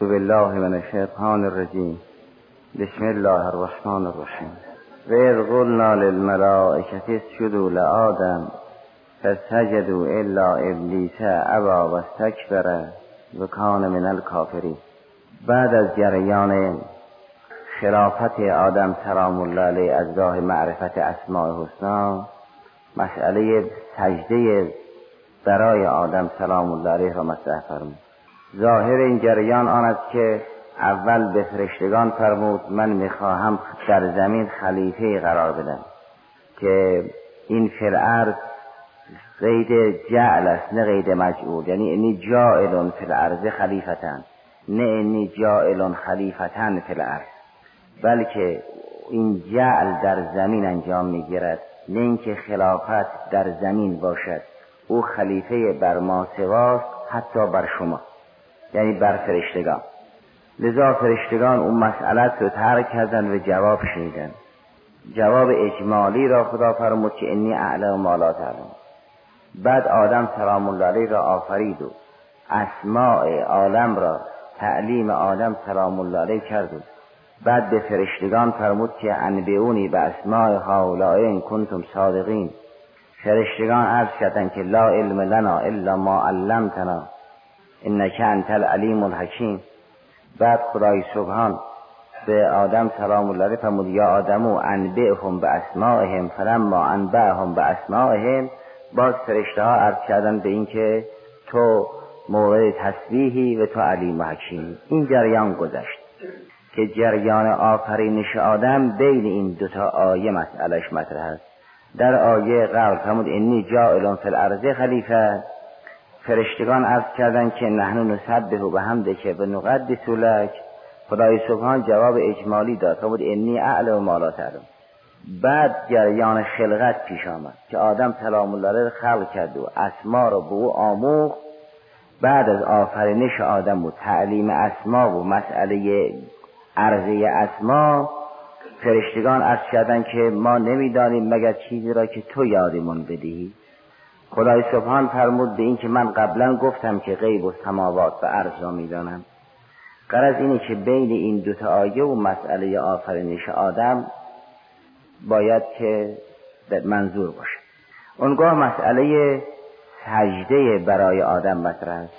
بالله من الشیطان الرجیم. بسم الله الرحمن الرحیم. و قلنا للملائکه اسجدوا لآدم فسجدوا الا ابلیس ابا و استکبر و کان من الکافرین. بعد از جریان خلافت آدم سلام الله علیه از راه معرفت اسماء حسنا مسئله سجده برای آدم سلام الله علیه را مطرح فرمود. ظاهر این جریان آن است که اول به فرشتگان فرمود من می‌خواهم در زمین خلیفه قرار بدم که این فرعرض قید جعل است نه قید مجعول. یعنی اینی جائلون فی خلیفتن نه اینی جائلون خلیفتن بلکه این جعل در زمین انجام می‌گیرد نه اینکه خلافت در زمین باشد. او خلیفه بر ما سواست حتی بر شما. یعنی بر فرشتگان لذا فرشتگان اون مسئلت رو ترک کردن و جواب شنیدن. جواب اجمالی را خدا فرمود که انی اعلم ما لا بعد آدم سلام الله علیه را آفرید و اسماع عالم را تعلیم آدم سلام الله علیه کرد و بعد به فرشتگان فرمود که انبیونی به اسماع هاولای این کنتم صادقین. فرشتگان عرض کردن که لا علم لنا الا ما علمتنا. انک انت العلیم الحکیم بعد خدای سبحان به آدم سلام الله فرمود یا آدمو انبئهم به اسمائهم فلما انبئهم به اسمائهم باز فرشته ها عرض کردن به اینکه تو موقع تسبیحی و تو علیم و حکیمی. این جریان گذشت که جریان آفرینش آدم بین این دوتا آیه مسئلش مطرح است. در آیه قبل فرمود انی جائلون فی الارض خلیفه. فرشتگان عرض کردن که نحن نسبه و به همده که به نقدس لک خدای سبحان جواب اجمالی داد. فرمود انی اعلم ما لا تعلم. بعد جریان خلقت پیش آمد که آدم سلام الله علیه خلق کرد و اسما رو به او آموخت. بعد از آفرینش آدم و تعلیم اسما و مسئله عرضه اسما فرشتگان عرض کردن که ما نمی‌دانیم مگر چیزی را که تو یادمون بدهی. خدای سبحان فرمود به این که من قبلا گفتم که غیب و سماوات و عرض را می‌دانم. قرض اینه که بین این دوتا آیه و مسئله آفرینش آدم باید که منظور باشه. اونگاه مسئله سجده برای آدم مطرح است.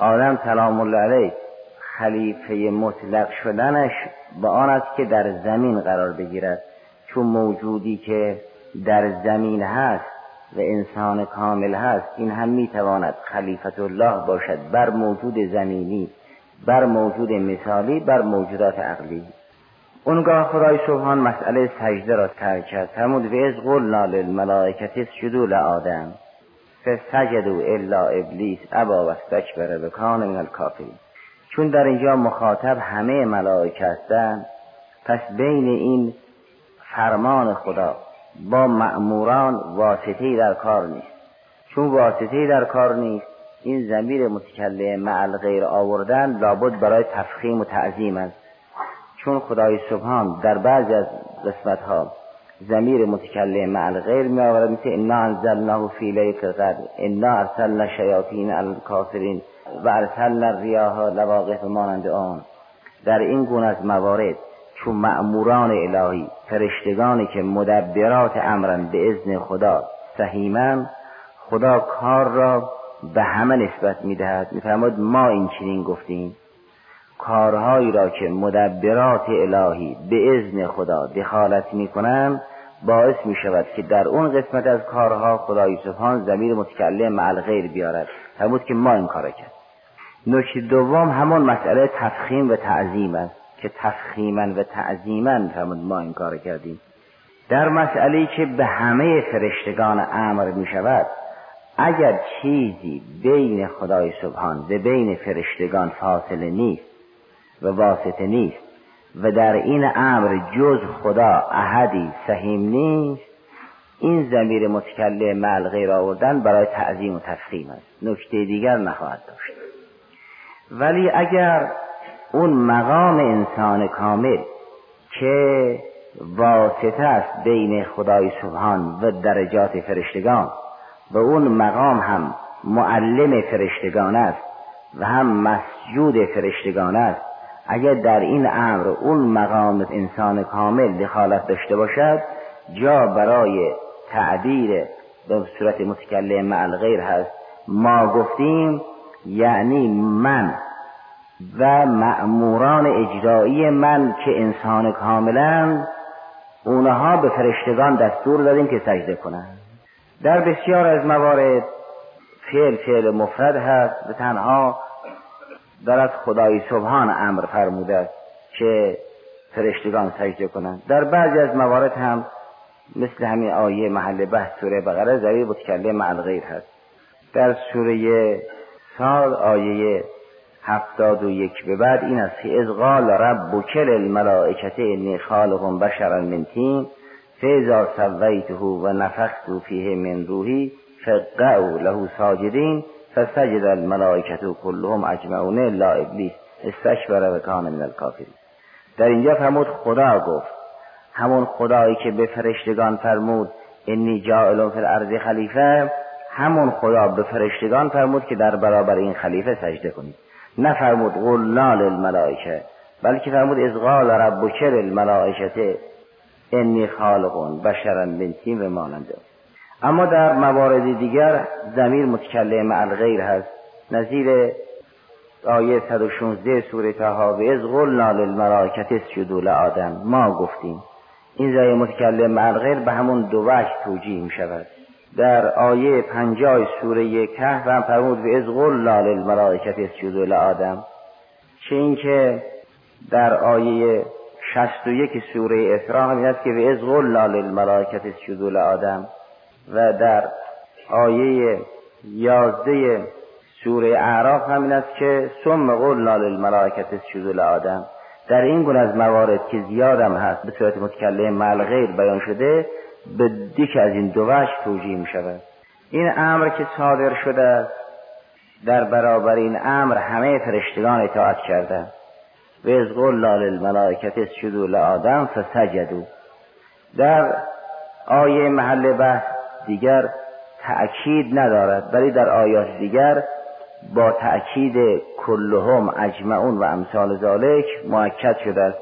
آدم سلام الله علیه. خلیفه مطلق شدنش به آن است که در زمین قرار بگیرد. چون موجودی که در زمین هست و انسان کامل هست این هم می‌تواند خلیفت الله باشد بر موجود زمینی بر موجود مثالی بر موجودات عقلی. اونگاه خدای سبحان مسئله سجده را ترک کرد. فرمود و از قلنا للملائکت اسجدوا لآدم. فسجدوا الا ابلیس ابا و استکبر بکان من الکافرین چون در اینجا مخاطب همه ملائکه هستند پس بین این فرمان خدا با مأموران واسطه در کار نیست. چون واسطه در کار نیست این زمیر متکلم معل غیر آوردن لابد برای تفخیم و تعظیم است. چون خدای سبحان در بعضی از قسمت ها زمیر متکلم معل غیر می آورد مثل انا انزلناه فی لیت القدر. انا ارسلنا شیاطین الکافرین و ارسلنا الریاح لواقف مانند آن. در این گونه از موارد چون مأموران الهی فرشتگانی که مدبرات امرن به اذن خدا سهیمن خدا کار را به همه نسبت می‌دهد. میفرماد ما این چنین گفتیم. کارهایی را که مدبرات الهی به اذن خدا دخالت می‌کنند باعث می شود که در اون قسمت از کارها خدای سبحان زمیر متکلم مع غیر بیارد. فرمود که ما این کار کرد نکته دوم همون مسئله تفخیم و تعظیم است که تفخیما و تعظیما فرمود ما این کار کردیم. در مسئله که به همه فرشتگان امر می شود اگر چیزی بین خدای سبحان و بین فرشتگان فاصله نیست و واسطه نیست و در این امر جز خدا احدی سهیم نیست این زمیر متکلم مل غیر آوردن برای تعظیم و تفخیم است. نکته دیگر نخواهد داشت. ولی اگر اون مقام انسان کامل که واسطه است بین خدای سبحان و درجات فرشتگان و اون مقام هم معلم فرشتگان است و هم مسجود فرشتگان است اگر در این امر اون مقام انسان کامل دخالت داشته باشد جا برای تعبیر به صورت متکلم مع غیر هست. ما گفتیم یعنی من و مأموران اجرایی من که انسان کاملا اونها به فرشتگان دستور دادیم که سجده کنند. در بسیار از موارد فعل فعل مفرد هست به تنها دارد خدای سبحان امر فرموده است که فرشتگان سجده کنند. در بعضی از موارد هم مثل همین آیه محل بحث سوره بقره ضمیر متکلم مع غیر هست. در سوره سال آیه هفتاد و یک به بعد این است که از رب کل الملائکت انی خالق بشرا من تین فیزا سویته و نفخت فیه من روحی فقعوا له ساجدین. فسجد الملائکت کلهم اجمعون لا ابلیس استشبر و کان من الکافرین. در اینجا فرمود خدا گفت همون خدایی که به فرشتگان فرمود انی جائل فی الارض خلیفه همون خدا به فرشتگان فرمود که در برابر این خلیفه سجده کنید. نفرمود قلنا للملائکه بلکه فرمود از قال ربک للملائکه انی خالقون بشرا من و ماننده. اما در موارد دیگر زمیر متکلم مع غیر هست. نظیر آیه 116 سوره تها و از قلنا للملائکه اسجدوا لآدم. ما گفتیم این زای متکلم مع غیر به همون دو وجه توجیه می شود در آیه پنجاه سوره کهف هم فرمود و از قلنا للملائکه اسجدوا لآدم. چه اینکه در آیه شست و یک سوره اسراء هم است که و از قلنا للملائکه اسجدوا لآدم. و در آیه یازده سوره اعراف همین است که ثم قلنا للملائکه اسجدوا لآدم. در این گونه از موارد که زیادم هست به صورت متکلم مع غیر بیان شده به دیک از این دو وجه توجیه می شود این امر که صادر شده در برابر این امر همه فرشتگان اطاعت کرده. و از قلنا للملائکه اسجدوا لآدم فسجدوا. در آیه محل بحث دیگر تأکید ندارد ولی در آیات دیگر با تأکید کلهم اجمعون و امثال ذالک معکد شده است.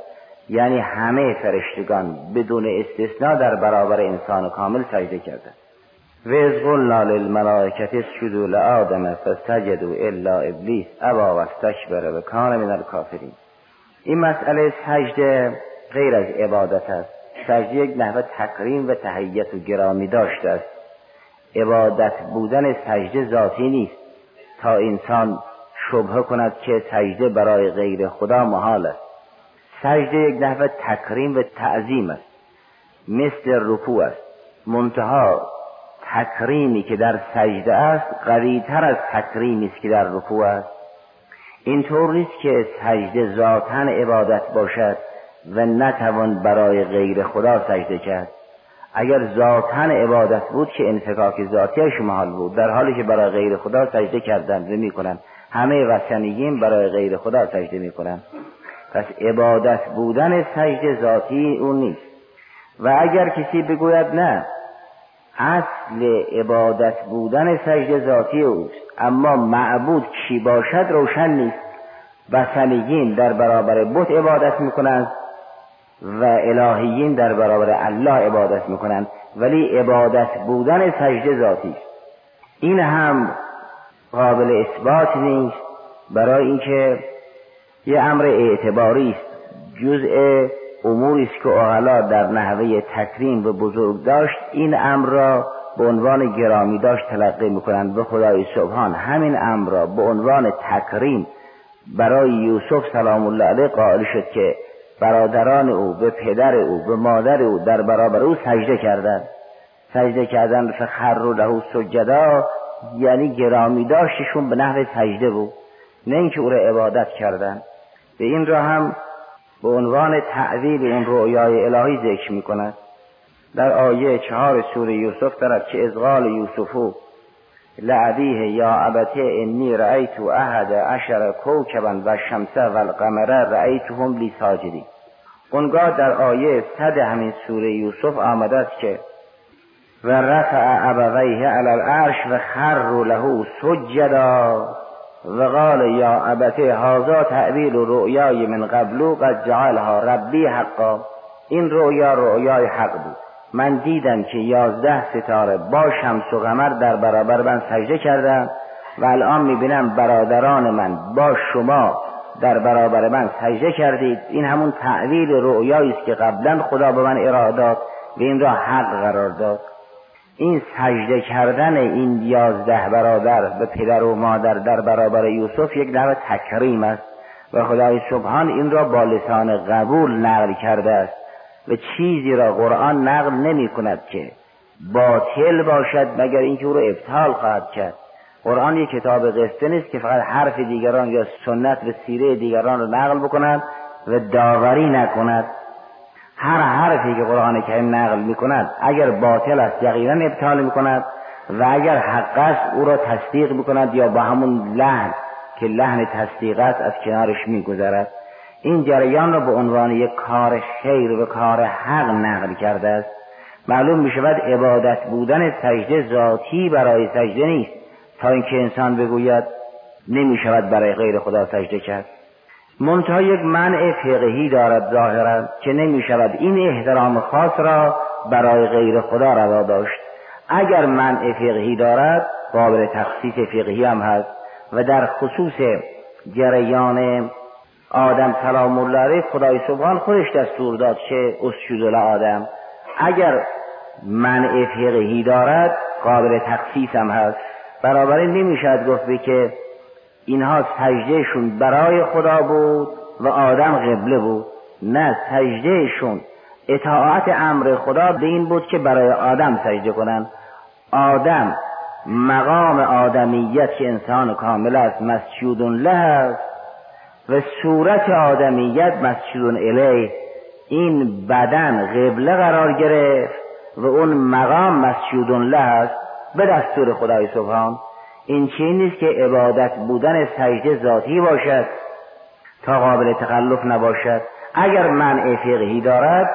یعنی همه فرشتگان بدون استثناء در برابر انسان کامل سجده کردند. و از قلنا للملائکت اسجدوا لآدم فسجدوا الا ابلیس ابا و استکبر و کان من الکافرین این مسئله سجده غیر از عبادت است. سجده یک نحوه تقریم و تهیت و گرامی داشته است. عبادت بودن سجده ذاتی نیست. تا انسان شبه کند که سجده برای غیر خدا محال است. سجده یک نحوه تکریم و تعظیم است. مثل رکوع است. منتها تکریمی که در سجده است قویتر از تکریمی است که در رکوع است. اینطور نیست که سجده ذاتا عبادت باشد. و نتوان برای غیر خدا سجده کرد. اگر ذاتا عبادت بود که انفکاک ذاتیش محال بود. در حالی که برای غیر خدا سجده کردن و می‌کنن همه وثنیین برای غیر خدا سجده می‌کنن پس عبادت بودن سجده ذاتی اون نیست. و اگر کسی بگوید نه اصل عبادت بودن سجده ذاتی اوست. اما معبود کی باشد روشن نیست. وثنیین در برابر بت عبادت می‌کنند و الهیین در برابر الله عبادت می‌کنند. ولی عبادت بودن سجده ذاتی است. این هم قابل اثبات نیست برای اینکه یه امر اعتباری است. جزء اموری است که اغلا در نحوه تکریم و بزرگ داشت. این امر را به عنوان گرامی داشت تلقی می‌کنند. به خدای سبحان همین امر را به عنوان تکریم برای یوسف سلام الله علیه قائل شد که برادران او به پدر او به مادر او در برابر او سجده کردند. سجده کردن فخر له سجدا یعنی گرامی داشتشون به نحو سجده بود. نه اینکه او را عبادت کردند. به این را هم به عنوان تعذیب این رؤیای الهی ذکر می کند در آیه چهار سوره یوسف دارد که ازغال یوسفو لعبیه یا ابته انی رأیت احد عشر کوکبا و شمسه و القمره هم لی ساجدی. اونگاه در آیه صد همین سوره یوسف آمده است که و رفع ابویه علی العرش و خر له سجدا و قال یا ابته هازا تعبیر رؤیای من قبلو قد جعلها ربی حقا. این رؤیا رؤیای حق بود. من دیدم که یازده ستاره با شمس و قمر در برابر من سجده کردم و الان می‌بینم برادران من با شما در برابر من سجده کردید. این همون تعویل رؤیایی است که قبلا خدا به من ارادات و این را حق قرار داد. این سجده کردن این یازده برادر به پدر و مادر در برابر یوسف یک نوع تکریم است و خدای سبحان این را با لسان قبول نقل کرده است. و چیزی را قرآن نقل نمی کند که باطل باشد مگر اینکه او را ابطال خواهد کرد. قرآن یک کتاب قصه نیست که فقط حرف دیگران یا سنت و سیره دیگران را نقل بکند و داوری نکند. هر حرفی که قرآن کریم نقل می کند اگر باطل است یقینا ابطال می کند و اگر حق است او را تصدیق می کند یا با همون لحن که لحن تصدیق است از کنارش می گذرد این جریان را به عنوان یک کار خیر و کار حق نقل کرده است. معلوم می شود عبادت بودن سجده ذاتی برای سجده نیست. تا اینکه انسان بگوید نمی شود برای غیر خدا سجده کرد. منتها یک منع فقهی دارد ظاهرا که نمی شود این احترام خاص را برای غیر خدا روا داشت. اگر منع فقهی دارد قابل تخصیص فقهی هم هست و در خصوص جریان آدم سلام الله علیه خدای سبحان خودش دستور داد که اسجود آدم اگر منع فقهی دارد قابل تخصیص هم هست. بنابراین نمی‌شد گفت که اینها سجدهشون برای خدا بود و آدم قبله بود. نه سجدهشون اطاعت امر خدا به این بود که برای آدم سجده کنند آدم مقام آدمیت که انسان کامل است مسجود له است و صورت آدمیت مسجود الیه این بدن قبله قرار گرفت و اون مقام مسجود له است به دستور خدای سبحان. این چیز نیست که عبادت بودن سجده ذاتی باشد تا قابل تخلف نباشد. اگر منع فقهی دارد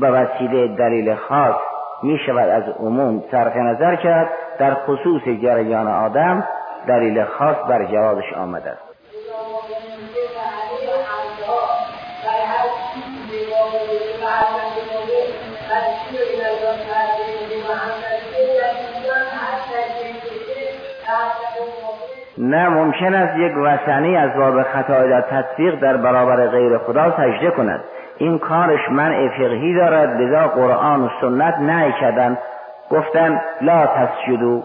به وسیله دلیل خاص می شود از عموم صرف نظر کرد در خصوص جریان آدم دلیل خاص بر جوابش آمده است. نه ممکن است یک وسنی از باب خطای در تصدیق در برابر غیر خدا سجده کند. این کارش منع فقهی دارد لذا قرآن و سنت نهی کردن. گفتن لا تسجدو.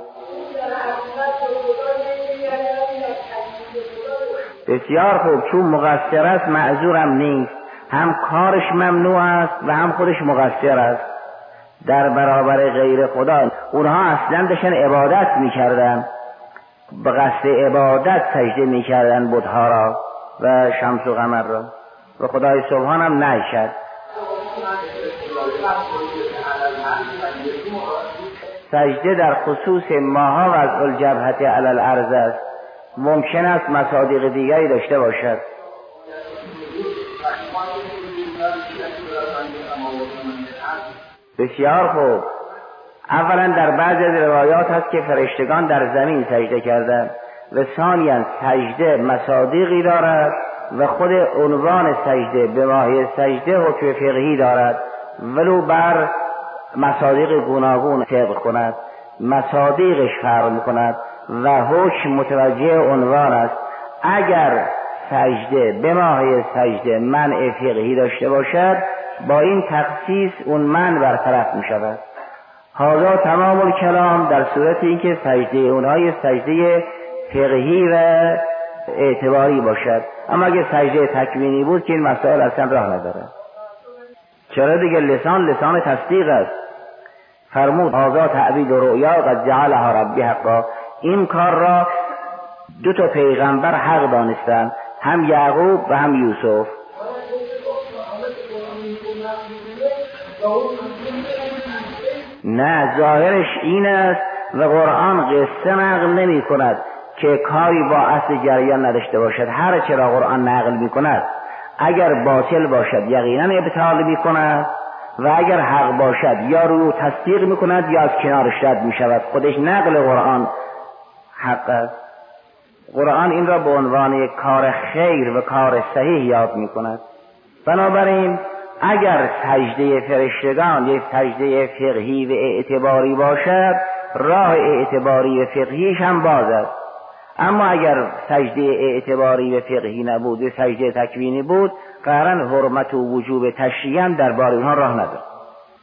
بسیار خوب چون مقصر است معذورم نیست. هم کارش ممنوع است و هم خودش مقصر است. در برابر غیر خدا اونها اصلا داشتن عبادت می‌کردن. به قصد عبادت سجده می‌کردن بودها را و شمس و قمر را. و خدای سبحان هم نشد سجده در خصوص ماها و از الجبهت علل الارض است. ممکن است مصادیق دیگری داشته باشد. بسیار خوب. اولا در بعضی از روایات هست که فرشتگان در زمین سجده کردند و ثانیا سجده مصادیقی دارد و خود عنوان سجده به ماهی سجده حکم فقهی دارد ولو بر مصادیق گوناگون طبق کند مصادیقش فرق کند و حکم متوجه عنوان است. اگر سجده به ماهی سجده منع فقهی داشته باشد با این تخصیص اون من برطرف می شود حالا تمام کلام در صورت اینکه سجده اونهای سجده فقهی و اعتباری باشد. اما اگه سجده تکوینی بود که این مسائل اصلا راه نداره. چرا دیگه لسان لسان تصدیق است؟ فرمود آزا تعبید و رؤیا قد جعلها ربی حقا. این کار را دو تا پیغمبر حق دانستند هم یعقوب و هم یوسف. نه ظاهرش این است و قرآن قصه نقل نمی کند که کاری با اصل جریان نداشته باشد. هر چرا قرآن نقل می کند اگر باطل باشد یقینا ابطال می کند و اگر حق باشد یا رو تصدیق می‌کند یا از کنارش رد می‌شود خودش نقل قرآن حق است. قرآن این را به عنوان کار خیر و کار صحیح یاد می‌کند بنابراین اگر سجده فرشتگان یک سجده فقهی و اعتباری باشد راه اعتباری و فقهیش هم باز است. اما اگر سجده اعتباری و فقهی نبود و سجده تکوینی بود قرن حرمت و وجوب تشریعی هم درباره اونها راه ندارد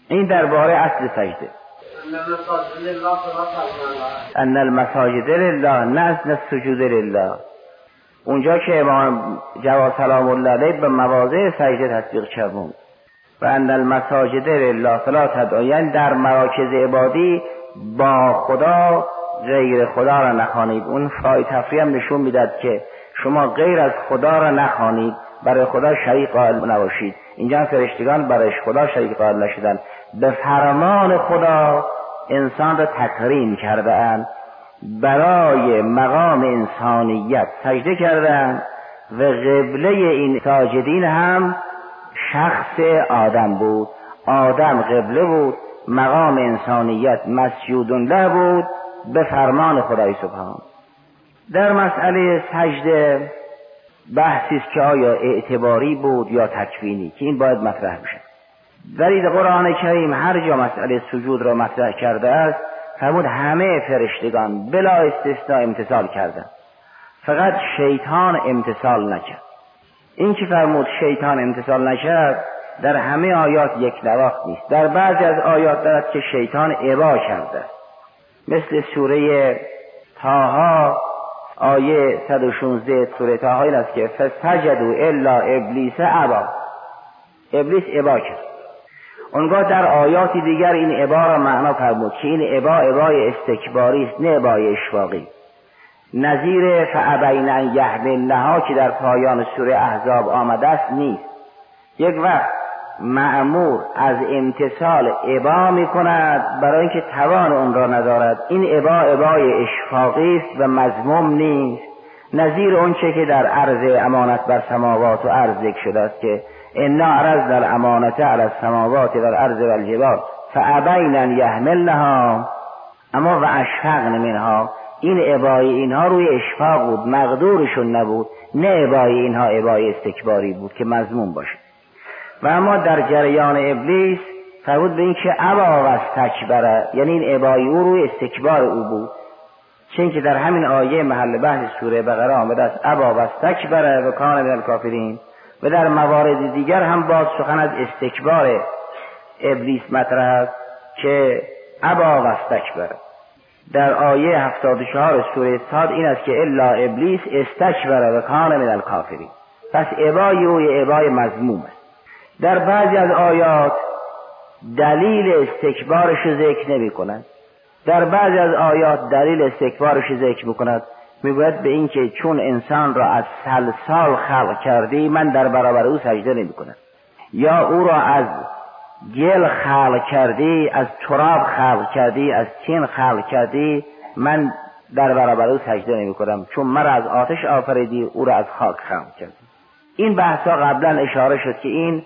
این درباره اصل سجده. ان المساجد لله از سجود لله. اونجا که امام جواد سلام الله علیه به مواضع سجده تطبیق شدون و ان المساجد لله فلا تدعین در مراکز عبادی با خدا غیر خدا را نخوانید. اون فای هم نشون می‌داد که شما غیر از خدا را نخوانید برای خدا شریک قائل نباشید. اینجا فرشتگان برای خدا شریک قائل نشدن. به فرمان خدا انسان را تکریم کرده برای مقام انسانیت سجده کردن و قبله این ساجدین هم شخص آدم بود آدم قبله بود مقام انسانیت مسجود له بود به فرمان خدای سبحان. در مسئله سجده بحثی است که آیا اعتباری بود یا تکوینی که این باید مطرح بشه. در قرآن کریم هر جا مسئله سجود را مطرح کرده است فرمود همه فرشتگان بلا استثناء امتصال کردند فقط شیطان امتصال نکرد. این که فرمود شیطان امتصال نکرد در همه آیات یک نواخت نیست. در بعضی از آیات دارد که شیطان عبا کرده مثل سوره تاها آیه 116 سوره تاها این است که فسجدوا الا ابلیس ابا ابلیس عبا کرد اونگاه در آیاتی دیگر این عبا را معنا فرمود که این عبا عبای استکباری است نه عبای اشفاقی. نظیر فعبین ان یحملنها که در پایان سوره احزاب آمده است نیست. یک وقت معمور از امتصال عبا می کند برای اینکه توان اون را ندارد. این عبا عبای اشفاقی است و مضموم نیست. نظیر اونچه که در عرض امانت بر سماوات و عرض ذکر شده است که انا عرض الامانت علی السماوات و الارض و الجبال فابین ان یحملنها. اما و اشفقن منها. این عبای اینها روی اشفاق بود مقدورشون نبود. نه عبای اینها عبای استکباری بود که مضمون باشه. و اما در جریان ابلیس فرمود به این که عبا و تکبره یعنی این عبای او روی استکبار او بود. چون که در همین آیه محل بحث سوره بقره آمده است عبا و تکبره و کان من الکافرین. و در موارد دیگر هم باز سخن از استکبار ابلیس مطرح است که عبا و تکبره در آیه 74 سوره صاد این است که الا ابلیس استکبره و کان من الکافرین. پس عبای او عبای مضموم است. در بعضی از آیات دلیل استکبارش ذکر نمی کند در بعضی از آیات دلیل استکبارش ذکر می‌کند. می‌گوید به اینکه چون انسان را از سلسال خلق کردی من در برابر او سجده نمی کنم. یا او را از گل خلق کردی از تراب خلق کردی از تین خلق کردی من در برابر او سجده نمی کنم چون مرا از آتش آفریدی او را از خاک خلق کردی. این بحثا قبلا اشاره شد که این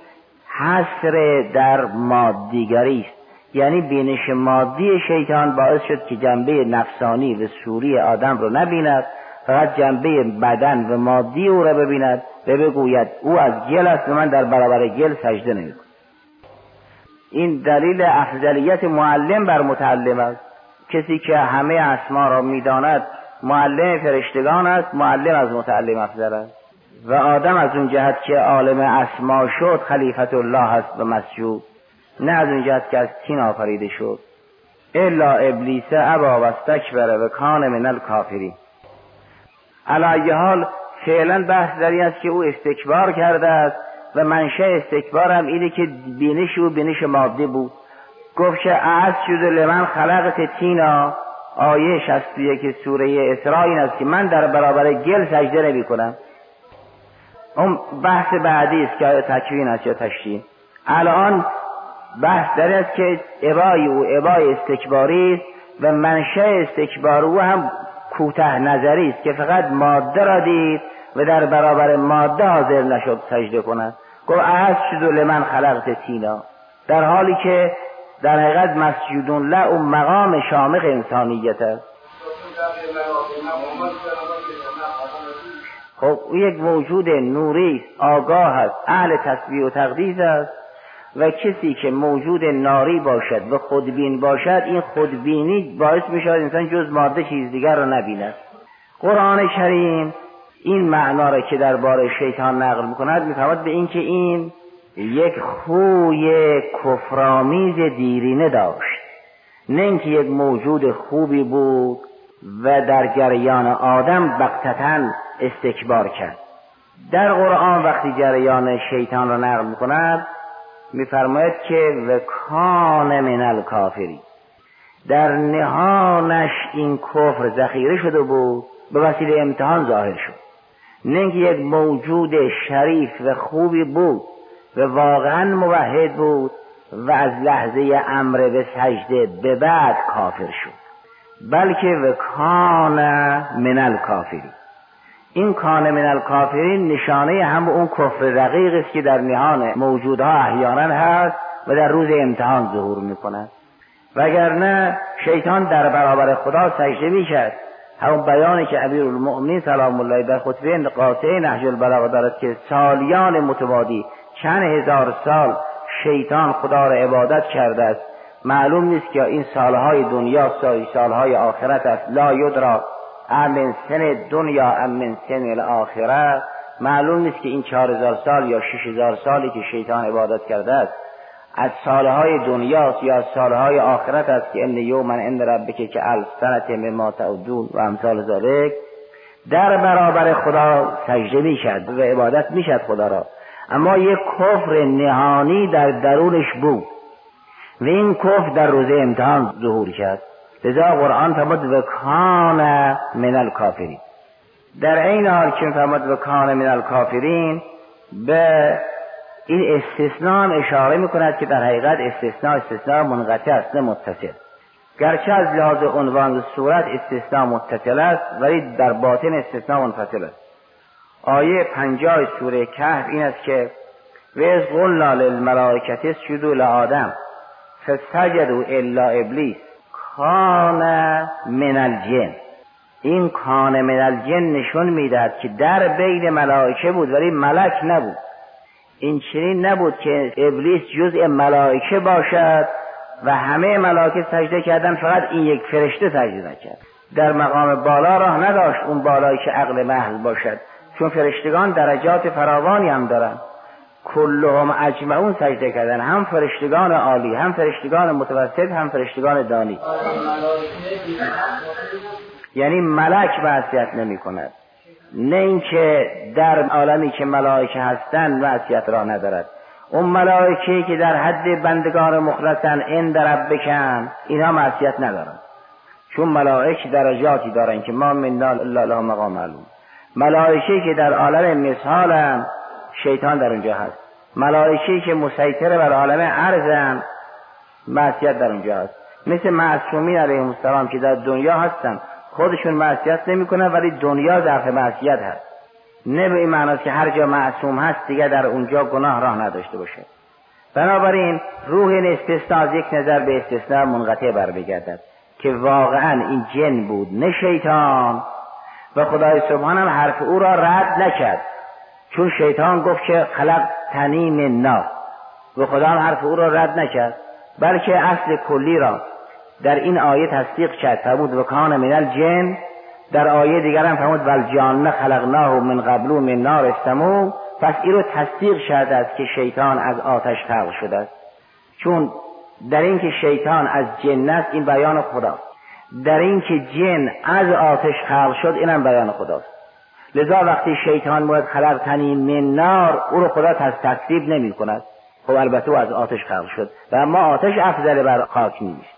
حسر در مادیگری است. یعنی بینش مادی شیطان باعث شد که جنبه نفسانی و سوری آدم رو نبیند فقط جنبه بدن و مادی او را ببیند و بگوید او از گل است و من در برابر گل سجده نمی این دلیل افضلیت معلم بر متعلم است. کسی که همه اسما را می‌داند معلم فرشتگان است معلم از متعلم افضل است. و آدم از اون جهت که عالم اسما شد خلیفت الله هست و مسجود. نه از اون جهت که از تین آفریده شد. الا ابلیس ابا و استکبر و کان من الکافرین. علی حال فعلا بحث در است که او استکبار کرده است. و منشه استکبار هم اینه که بینش او بینش مادی بود. گفت که از شده لمن خلقت تینا آیه که سوره اسراء این است که من در برابر گل سجده نمی کنم. اون بحث بعدی است که آیا تکوین است یا تشریح الان بحث در است که عبای او عبای استکباری است و منشه استکبار او هم کوته نظری است که فقط ماده را دید و در برابر ماده حاضر نشد سجده کند. گفت از شد لمن خلقت تینا در حالی که در حقیقت مسجودون له اون مقام شامخ انسانیت است. خب او یک موجود نوری آگاه است اهل تسبیح و تقدیس است. و کسی که موجود ناری باشد و خودبین باشد این خودبینی باعث می انسان جز ماده چیز دیگر را نبیند. قرآن کریم این معنا را که درباره شیطان نقل می‌کند می‌فهمد به اینکه این یک خوی کفرآمیز دیرینه داشت. نه اینکه یک موجود خوبی بود و در جریان آدم بقتتا استکبار کرد. در قرآن وقتی جریان شیطان را نقل می‌کند میفرماید که و کان من الکافری در نهانش این کفر ذخیره شده بود به وسیله امتحان ظاهر شد. نه یک موجود شریف و خوبی بود و واقعا موحد بود و از لحظه امر به سجده به بعد کافر شد بلکه و کان من الکافری این کان من الکافرین نشانه هم اون کفر رقیق است که در نهان موجودها احیانا هست و در روز امتحان ظهور می‌کند. وگرنه شیطان در برابر خدا سجده می‌کرد. همون بیانی که امیر المؤمنین سلام الله در خطبه قاطع نهج البلاغه دارد که سالیان متبادی چند هزار سال شیطان خدا را عبادت کرده است. معلوم نیست که این سالهای دنیا سالهای آخرت است. لا یدرا امن سن دنیا امن سن الاخره. معلوم نیست که این چهار هزار سال یا شش هزار سالی که شیطان عبادت کرده است. از سالهای دنیاست یا از سالهای آخرت است که ان یومن عند ربک که الف سنت مما تعدون و امثال ذلک در برابر خدا سجده می‌شد و عبادت می‌شد خدا را. اما یک کفر نهانی در درونش بود. و این کفر در روز امتحان ظهور کرد. لذا قرآن فرمود و کان من الکافرین. در این حال که فرمود و کان من الکافرین به این استثناء هم اشاره می‌کند که در حقیقت استثناء استثناء منقطع است نه متصل. گرچه از لحاظ عنوان صورت استثناء متصل است ولی در باطن استثناء منفصل است. آیه پنجاه سوره کهف این است که و از قلنا للملائکت اسجدوا لآدم فسجدوا الا ابلیس کان من الجن این کان من الجن نشون می‌دهد که در بین ملائکه بود ولی ملک نبود. این چنین نبود که ابلیس جزء ملائکه باشد و همه ملائکه سجده کردن فقط این یک فرشته سجده نکرد. در مقام بالا راه نداشت اون بالایی که عقل محض باشد چون فرشتگان درجات فراوانی هم دارن. کلهم اجمعون سجده کردن هم فرشتگان عالی هم فرشتگان متوسط هم فرشتگان دانی. یعنی ملک معصیت نمی کند نه اینکه در عالمی که ملائکه هستند معصیت را ندارد. اون ملائکه که در حد بندگان مخلصن این در بکن اینها معصیت ندارن. چون ملائک درجاتی دارن که ما من الله مقام معلوم ملائکه که در عالم مثالن شیطان در اونجا هست. ملائکه که مسیطر بر عالم عرضن معصیت در اونجا هست. مثل معصومین علیه السلام که در دنیا هستن. خودشون معصیت نمی‌کنن ولی دنیا ضعف معصیت هست. نه به این معناست که هر جا معصوم هست دیگه در اونجا گناه راه نداشته باشه. بنابراین روح این استثناء از یک نظر به استثناء منقطع بر بگردد که واقعا این جن بود نه شیطان. و خدای سبحان هم حرف او را رد نکرد. چون شیطان گفت که خلق تنیم نا و خدا هم حرف او را رد نکرد. بلکه اصل کلی را در این آیه تصدیق کرد فرمود و کان من الجن. در آیه دیگر هم فرمود ول جان خلقناه من قبل من نار استمو. پس این رو تصدیق شده است که شیطان از آتش خلق شده است. چون در اینکه شیطان از جن است این بیان خدا در اینکه جن از آتش خلق شد اینم بیان خداست. لذا وقتی شیطان مورد خلق تنین من نار او رو خدا تصدیق نمی کند خب البته او از آتش خلق شد و اما آتش افضل بر خاک نیست.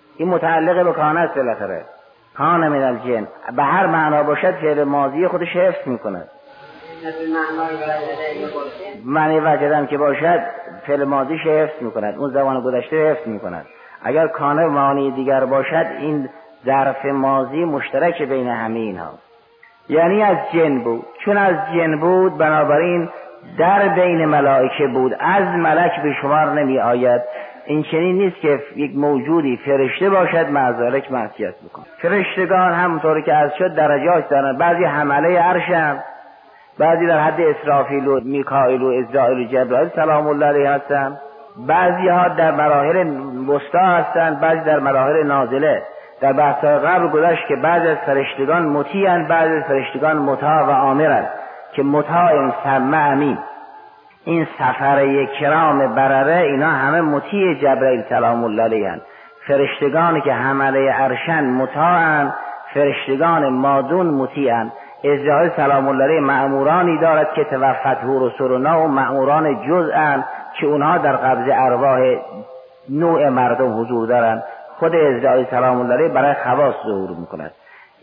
این متعلق به کان است بالاخره. کان من الجن به هر معنا باشد فعل ماضی خودش حفظ می‌کند. معنی وجدم که باشد فعل ماضی حفظ می‌کند. اون زمان گذشته حفظ می‌کند. اگر کانه معنی دیگر باشد این ظرف ماضی مشترک بین همه اینها. یعنی از جن بود. چون از جن بود بنابراین در بین ملائکه بود. از ملک به شمار نمی آید این چنین نیست که یک موجودی فرشته باشد معذالک معصیت بکن. فرشتگان همونطور که از شد درجات دارن. بعضی حمله عرشم بعضی در حد اسرافیل و میکائیل و ازرائیل و جبرائیل سلام الله علیه هستن. بعضی ها در مراحل وسطا هستند بعضی در مراحل نازله. در بحث قبل گذشت که بعض از فرشتگان مطیعن بعض از فرشتگان مطاع و آمرن که مطاع سمع امین. این سفر کرام برره اینا همه مطیع جبرئیل سلام الله علیه فرشتگانی که حمله ارشن مطاعن فرشتگان مادون مطیعن. ازرائیل سلام الله علیه معمورانی دارد که توفته رسولنا و معموران جزءن که اونها در قبض ارواح نوع مردم حضور دارند خود ازرائیل سلام الله علیه برای خواص ظهور می‌کند.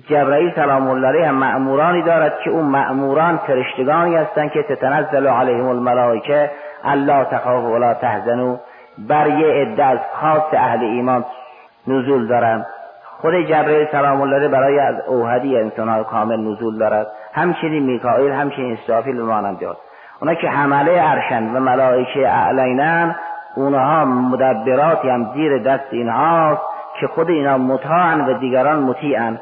جبرائیل سلام الله علیه مأمورانی دارد که اون مأموران فرشتگانی هستند که تتنزل علیهم الملائکه الله تخاف ولا تحزنوا. بر یه عده از خاص اهل ایمان نزول دارند. خود جبرئیل سلام الله علیه برای از اوهدی انسان کامل نزول دارد. همچنین میکائیل همچنین اسرافیل مانند اونا که حمله ارشن و ملائکه اعلینن اونها مدبراتی هم زیر دست اینهاست که خود اینا مطاعن و دیگران مطیعن.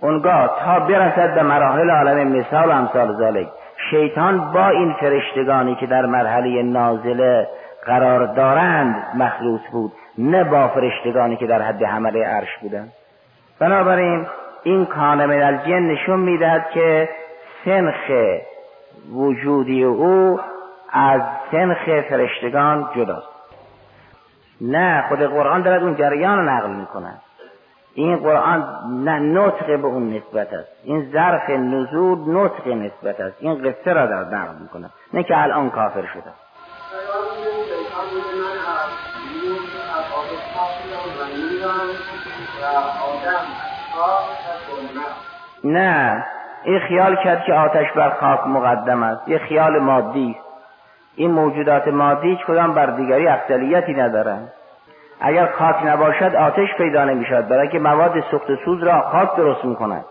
اونگاه تا برسد به مراحل عالم مثال امثال ذالک شیطان با این فرشتگانی که در مرحله نازله قرار دارند مخلوط بود نه با فرشتگانی که در حد حمله عرش بودند. بنابراین این کان من الجن نشون می‌دهد که سنخ وجودی او از سنخ فرشتگان جداست. نه خود قرآن دارد اون جریان نقل می‌کنه این قرآن نه نطق به اون نسبت است. این ظرف نزول نطق نسبت است. این قصه را در نقل می‌کنه نه که الان کافر شده. نه. این خیال کرد که آتش بر خاک مقدم است. یه خیال مادی این موجودات مادی هیچ کدام بر دیگری افضلیتی ندارند اگر خاک نباشد آتش پیدا نمی‌شد برای که مواد سوخت سوز را خاک درست می‌کند.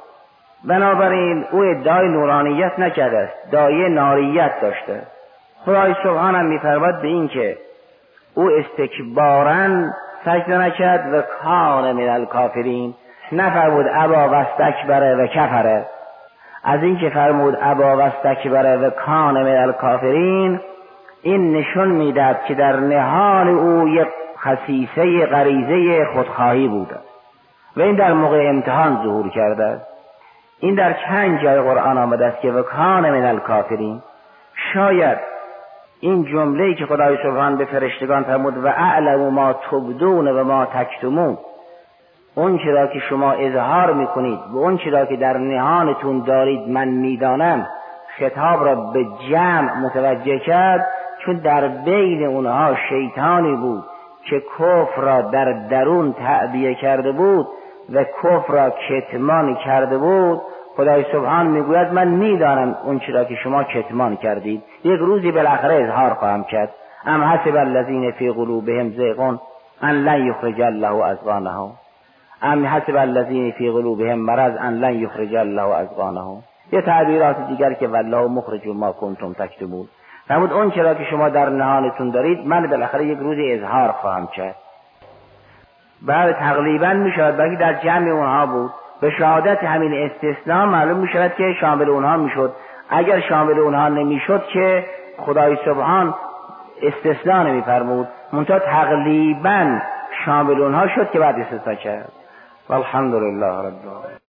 بنابراین او ادعای نورانیت نکرده است. دایه ناریت داشته. خدای سبحان هم میفرماد به این که او استکبارا سجده نکرد و کان من الکافرین. نفرمود ابا و استکبره و کفره. از این که فرمود ابا استکبره و کان من الکافرین این نشون می‌داد که در نهان او یک خصیصه غریزه خودخواهی بوده و این در موقع امتحان ظهور کرده. این در چند جای قرآن آمده است که وکان من الکافرین. شاید این جمله که خدای سبحان به فرشتگان فرمود و اعلم ما تبدون و ما تکتمون. اون چرا که شما اظهار می‌کنید و اون چرا که در نهانتون دارید من می‌دانم خطاب را به جمع متوجه کرد چون در بین اونها شیطانی بود. که کفر را در درون تعبیه کرده بود و کفر را کتمان کرده بود خدای سبحان می‌گوید من می‌دانم اون چرا که شما کتمان کردید. یک روزی بالاخره اظهار خواهم کرد. ام حسب الذین فی قلوبهم زیغون ان لن یخرج الله ازغانهم ام حسب الذین فی قلوبهم مرض ان لن یخرج الله ازغانهم یه تعبیرات دیگر که والله مخرج ما کنتم تکتمون. فرمود اون چرا که شما در نهانتون دارید من بالاخره یک روزی اظهار خواهم کرد. بعد تقریبا می شود بلکه در جمع اونها بود. به شهادت همین استثناء معلوم می شود که شامل اونها می شد اگر شامل اونها نمی شد که خدای سبحان استثناء نمی فرمود منتها تقریبا شامل اونها شد که بعد استثناء کرد. والحمد لله رب